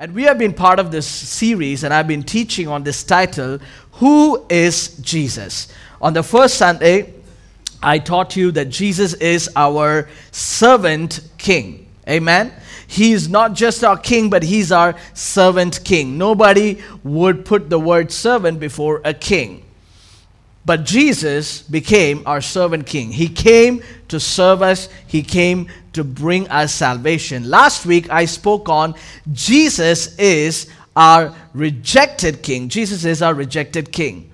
And we have been part of this series, and I've been teaching on this title Who is Jesus? On the first Sunday, I taught you that Jesus is our servant king. Amen. He is not just our king, but he's our servant king. Nobody would put the word servant before a king. But Jesus became our servant king. He came to serve us, He came to bring us salvation. Last week I spoke on Jesus is our rejected king. Jesus is our rejected king.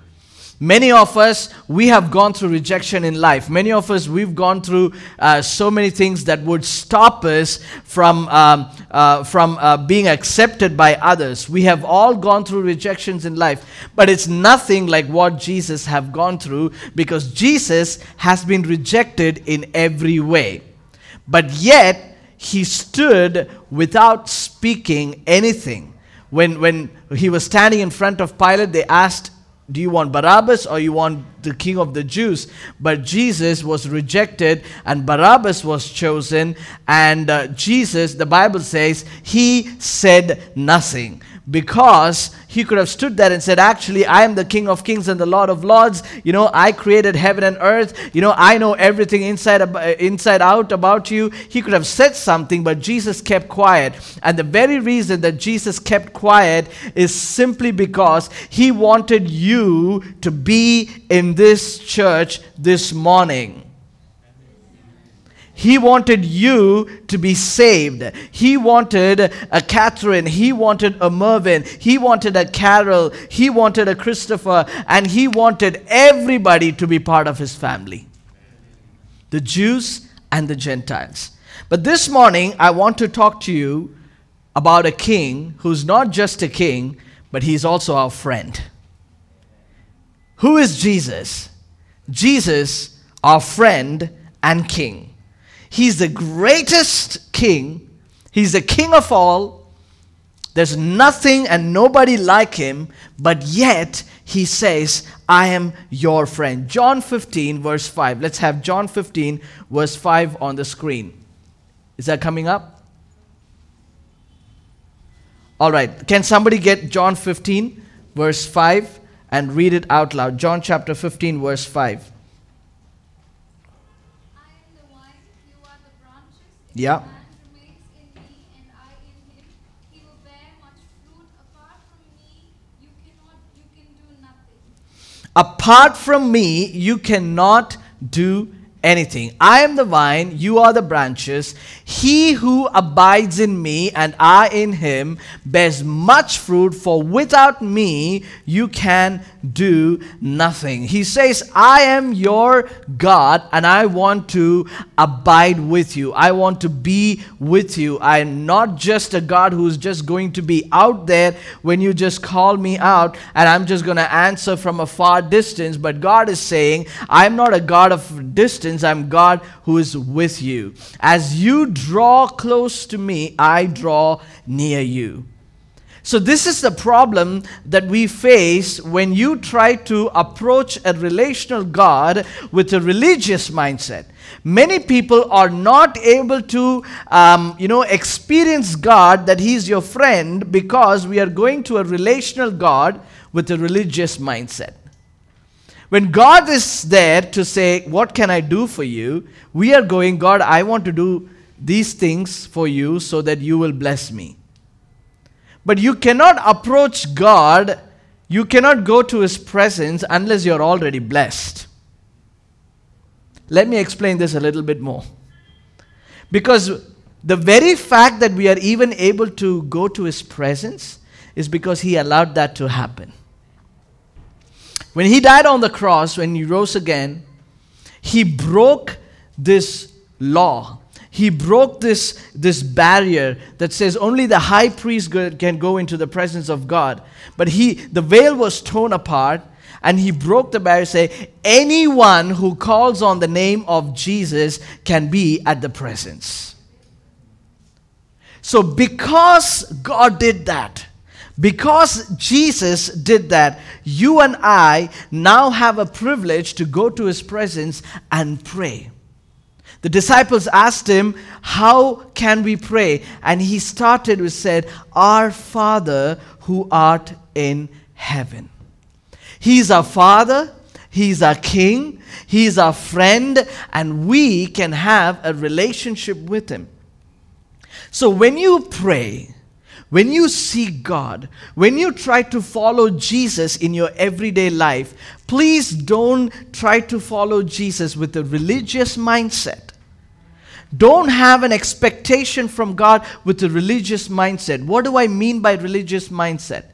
Many of us, we have gone through rejection in life. Many of us, we've gone through uh, so many things that would stop us from, um, uh, from uh, being accepted by others. We have all gone through rejections in life, but it's nothing like what Jesus have gone through because Jesus has been rejected in every way. But yet, he stood without speaking anything. When, when he was standing in front of Pilate, they asked do you want Barabbas or you want the king of the Jews? But Jesus was rejected and Barabbas was chosen. And uh, Jesus, the Bible says, he said nothing because he could have stood there and said, Actually, I am the King of Kings and the Lord of Lords. You know, I created heaven and earth. You know, I know everything inside, inside out about you. He could have said something, but Jesus kept quiet. And the very reason that Jesus kept quiet is simply because he wanted you to be in this church this morning. He wanted you to be saved. He wanted a Catherine. He wanted a Mervyn. He wanted a Carol. He wanted a Christopher. And he wanted everybody to be part of his family the Jews and the Gentiles. But this morning, I want to talk to you about a king who's not just a king, but he's also our friend. Who is Jesus? Jesus, our friend and king. He's the greatest king. He's the king of all. There's nothing and nobody like him, but yet he says, I am your friend. John 15, verse 5. Let's have John 15, verse 5 on the screen. Is that coming up? All right. Can somebody get John 15, verse 5 and read it out loud? John chapter 15, verse 5. Yeah. Apart from me, you cannot do anything. I am the vine, you are the branches. He who abides in me and I in him bears much fruit, for without me you can do nothing. He says, I am your God and I want to abide with you. I want to be with you. I'm not just a God who's just going to be out there when you just call me out and I'm just going to answer from a far distance. But God is saying, I'm not a God of distance, I'm God who is with you. As you draw close to me, I draw near you. So, this is the problem that we face when you try to approach a relational God with a religious mindset. Many people are not able to, um, you know, experience God that He's your friend because we are going to a relational God with a religious mindset. When God is there to say, What can I do for you? we are going, God, I want to do these things for you so that you will bless me. But you cannot approach God, you cannot go to His presence unless you're already blessed. Let me explain this a little bit more. Because the very fact that we are even able to go to His presence is because He allowed that to happen. When He died on the cross, when He rose again, He broke this law he broke this, this barrier that says only the high priest can go into the presence of God. But he, the veil was torn apart, and he broke the barrier, say, anyone who calls on the name of Jesus can be at the presence. So, because God did that, because Jesus did that, you and I now have a privilege to go to his presence and pray. The disciples asked him, How can we pray? And he started with said, Our Father who art in heaven. He's our Father, He's our King, He's our friend, and we can have a relationship with Him. So when you pray, when you seek God, when you try to follow Jesus in your everyday life, please don't try to follow Jesus with a religious mindset. Don't have an expectation from God with a religious mindset. What do I mean by religious mindset?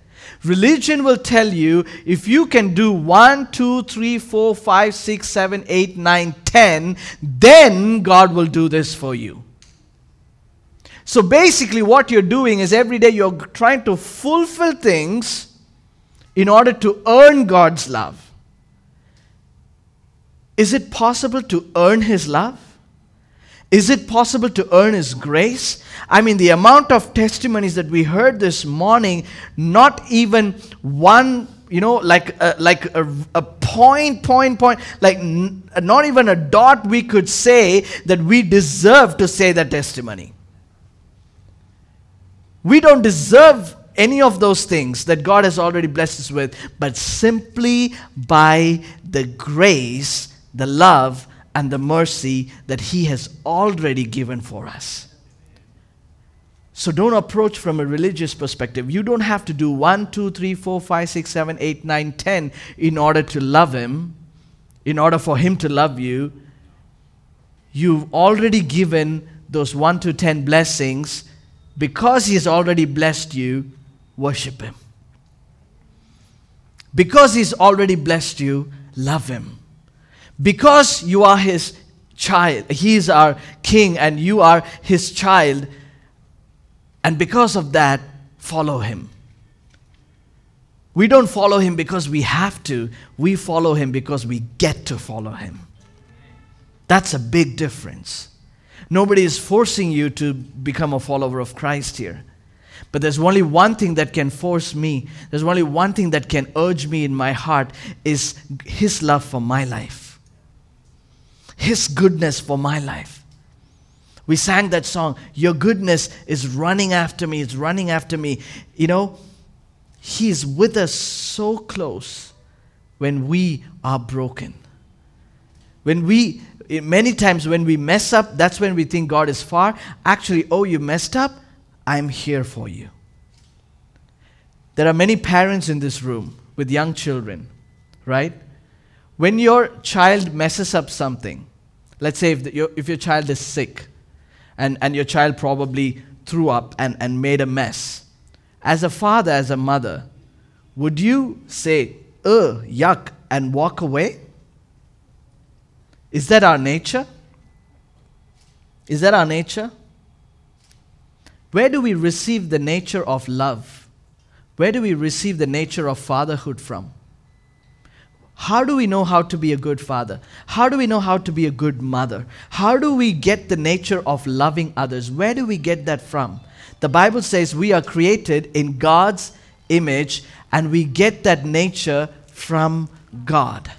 Religion will tell you if you can do 1, 2, 3, 4, 5, 6, 7, 8, 9, 10, then God will do this for you. So basically, what you're doing is every day you're trying to fulfill things in order to earn God's love. Is it possible to earn His love? Is it possible to earn His grace? I mean, the amount of testimonies that we heard this morning, not even one, you know, like a, like a, a point, point, point, like n- not even a dot we could say that we deserve to say that testimony. We don't deserve any of those things that God has already blessed us with, but simply by the grace, the love, and the mercy that He has already given for us. So don't approach from a religious perspective. You don't have to do 1, 2, 3, 4, 5, 6, 7, 8, 9, 10 in order to love Him, in order for Him to love you. You've already given those 1 to 10 blessings. Because He has already blessed you, worship Him. Because He's already blessed you, love Him. Because you are his child, he is our king and you are his child, and because of that, follow him. We don't follow him because we have to, we follow him because we get to follow him. That's a big difference. Nobody is forcing you to become a follower of Christ here. But there's only one thing that can force me, there's only one thing that can urge me in my heart is his love for my life. His goodness for my life. We sang that song, Your goodness is running after me, it's running after me. You know, He's with us so close when we are broken. When we, eh, many times when we mess up, that's when we think God is far. Actually, oh, you messed up? I'm here for you. There are many parents in this room with young children, right? When your child messes up something, Let's say if, the, your, if your child is sick and, and your child probably threw up and, and made a mess. As a father, as a mother, would you say, ugh, yuck, and walk away? Is that our nature? Is that our nature? Where do we receive the nature of love? Where do we receive the nature of fatherhood from? How do we know how to be a good father? How do we know how to be a good mother? How do we get the nature of loving others? Where do we get that from? The Bible says we are created in God's image and we get that nature from God.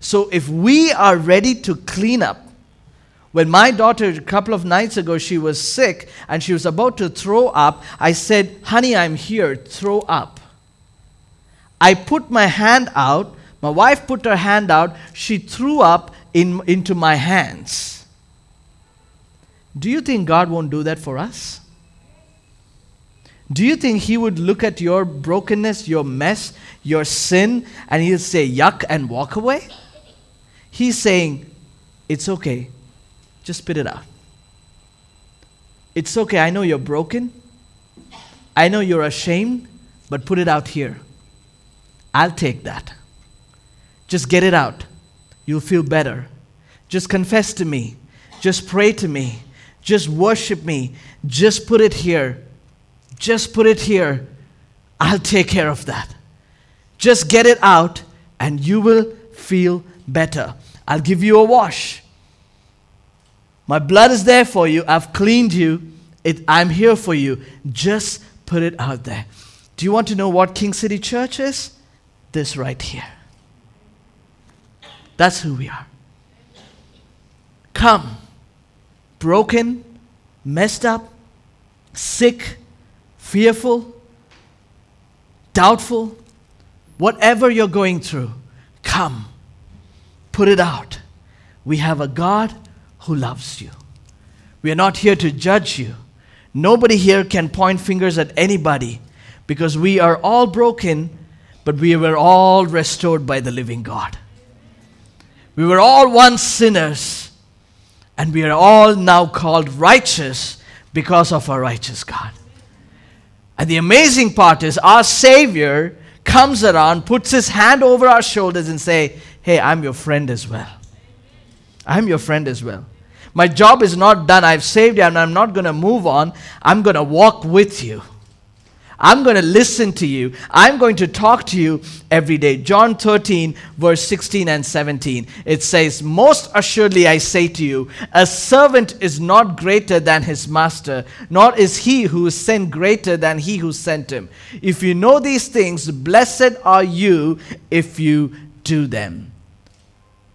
So if we are ready to clean up, when my daughter, a couple of nights ago, she was sick and she was about to throw up, I said, Honey, I'm here, throw up. I put my hand out my wife put her hand out, she threw up in, into my hands. Do you think God won't do that for us? Do you think He would look at your brokenness, your mess, your sin, and He'll say, yuck, and walk away? He's saying, it's okay, just spit it out. It's okay, I know you're broken. I know you're ashamed, but put it out here. I'll take that. Just get it out. You'll feel better. Just confess to me. Just pray to me. Just worship me. Just put it here. Just put it here. I'll take care of that. Just get it out and you will feel better. I'll give you a wash. My blood is there for you. I've cleaned you. It, I'm here for you. Just put it out there. Do you want to know what King City Church is? This right here. That's who we are. Come, broken, messed up, sick, fearful, doubtful, whatever you're going through, come, put it out. We have a God who loves you. We are not here to judge you. Nobody here can point fingers at anybody because we are all broken, but we were all restored by the living God. We were all once sinners, and we are all now called righteous because of our righteous God. And the amazing part is our Savior comes around, puts his hand over our shoulders and say, "Hey, I'm your friend as well. I'm your friend as well. My job is not done. I've saved you and I'm not going to move on. I'm going to walk with you. I'm going to listen to you. I'm going to talk to you every day. John 13, verse 16 and 17. It says, Most assuredly I say to you, a servant is not greater than his master, nor is he who is sent greater than he who sent him. If you know these things, blessed are you if you do them.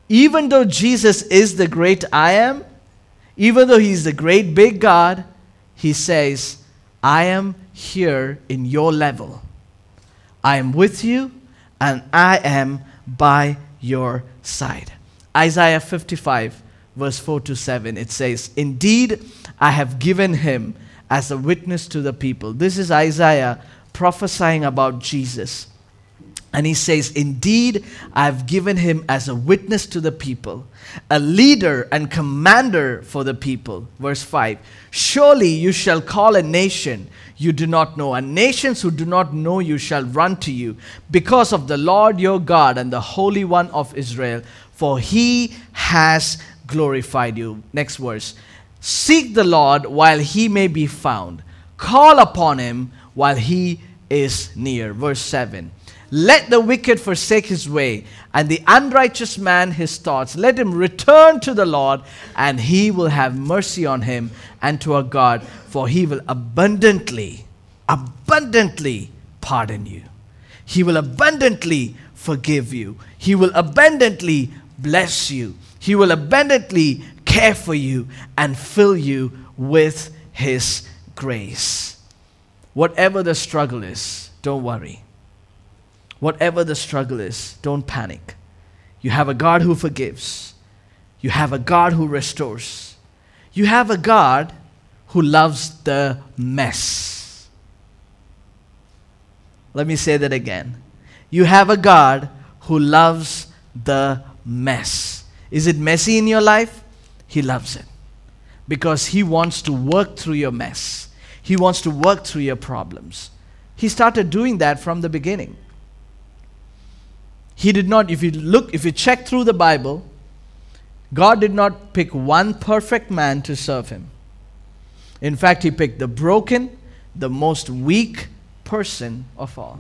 Even though Jesus is the great I am, even though he's the great big God, he says, I am here in your level. I am with you and I am by your side. Isaiah 55, verse 4 to 7, it says, Indeed, I have given him as a witness to the people. This is Isaiah prophesying about Jesus. And he says, Indeed, I have given him as a witness to the people, a leader and commander for the people. Verse 5 Surely you shall call a nation you do not know, and nations who do not know you shall run to you because of the Lord your God and the Holy One of Israel, for he has glorified you. Next verse Seek the Lord while he may be found, call upon him while he is near. Verse 7 let the wicked forsake his way, and the unrighteous man his thoughts. Let him return to the Lord, and he will have mercy on him and to our God, for he will abundantly, abundantly pardon you. He will abundantly forgive you. He will abundantly bless you. He will abundantly care for you and fill you with his grace. Whatever the struggle is, don't worry. Whatever the struggle is, don't panic. You have a God who forgives, you have a God who restores, you have a God who loves the mess. Let me say that again. You have a God who loves the mess. Is it messy in your life? He loves it because He wants to work through your mess. He wants to work through your problems. He started doing that from the beginning. He did not, if you look, if you check through the Bible, God did not pick one perfect man to serve him. In fact, he picked the broken, the most weak person of all.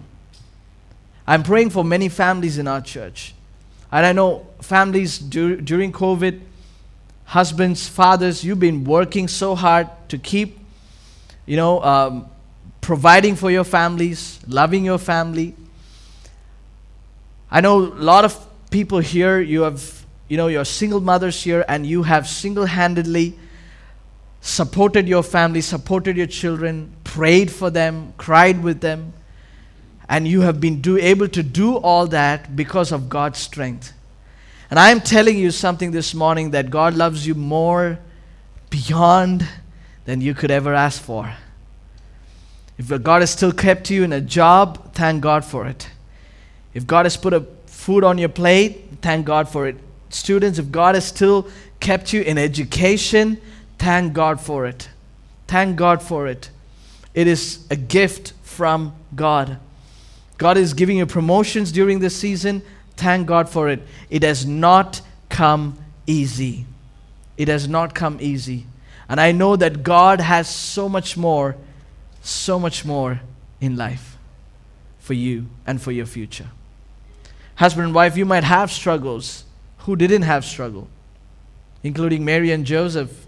I'm praying for many families in our church. And I know families dur- during COVID, husbands, fathers, you've been working so hard to keep, you know, um, providing for your families, loving your family. I know a lot of people here, you have, you know, you're single mothers here, and you have single handedly supported your family, supported your children, prayed for them, cried with them, and you have been do, able to do all that because of God's strength. And I am telling you something this morning that God loves you more beyond than you could ever ask for. If God has still kept you in a job, thank God for it. If God has put a food on your plate, thank God for it. Students, if God has still kept you in education, thank God for it. Thank God for it. It is a gift from God. God is giving you promotions during this season. Thank God for it. It has not come easy. It has not come easy. And I know that God has so much more, so much more in life for you and for your future. Husband and wife, you might have struggles. Who didn't have struggle? Including Mary and Joseph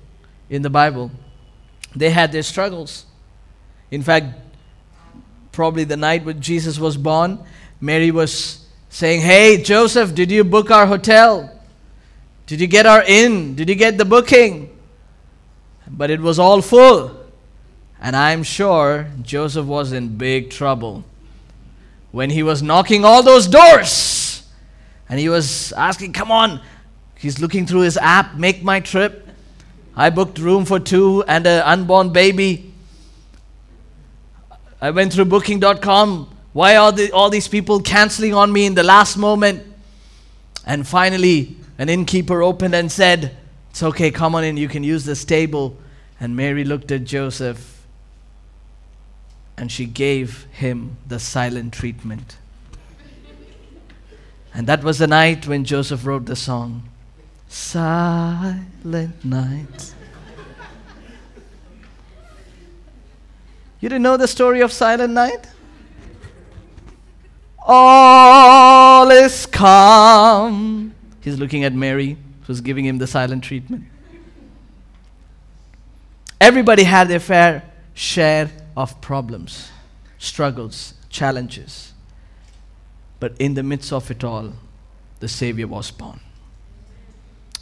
in the Bible. They had their struggles. In fact, probably the night when Jesus was born, Mary was saying, Hey, Joseph, did you book our hotel? Did you get our inn? Did you get the booking? but it was all full. And I'm sure Joseph was in big trouble when he was knocking all those doors and he was asking, Come on. He's looking through his app, MakeMyTrip. I booked room for two and an unborn baby. I went through booking.com. Why are the, all these people canceling on me in the last moment? And finally, an innkeeper opened and said, It's okay, come on in, you can use this table. And Mary looked at Joseph and she gave him the silent treatment. And that was the night when Joseph wrote the song, Silent Night. You didn't know the story of Silent Night? All is calm. He's looking at Mary, who's giving him the silent treatment. Everybody had their fair share of problems, struggles, challenges. But in the midst of it all, the Savior was born.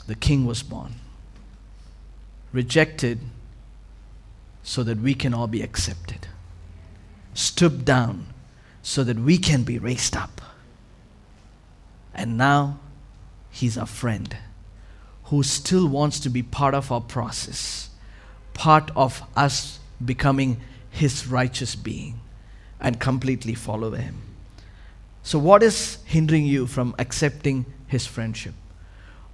The King was born. Rejected so that we can all be accepted. Stooped down so that we can be raised up. And now He's our friend who still wants to be part of our process, part of us becoming his righteous being and completely follow him. So, what is hindering you from accepting his friendship?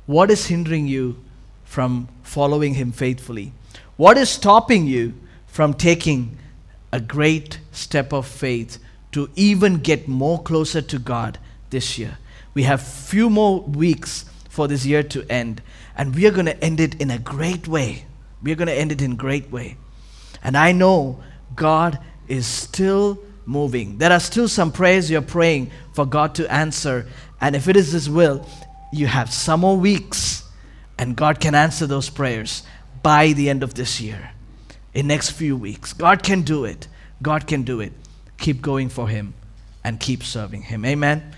What is hindering you from following him faithfully? What is stopping you from taking a great step of faith to even get more closer to God this year? We have few more weeks for this year to end, and we are going to end it in a great way. We are going to end it in a great way. And I know God is still moving. There are still some prayers you're praying for God to answer. And if it is His will, you have some more weeks, and God can answer those prayers by the end of this year. In next few weeks. God can do it. God can do it. Keep going for Him and keep serving Him. Amen.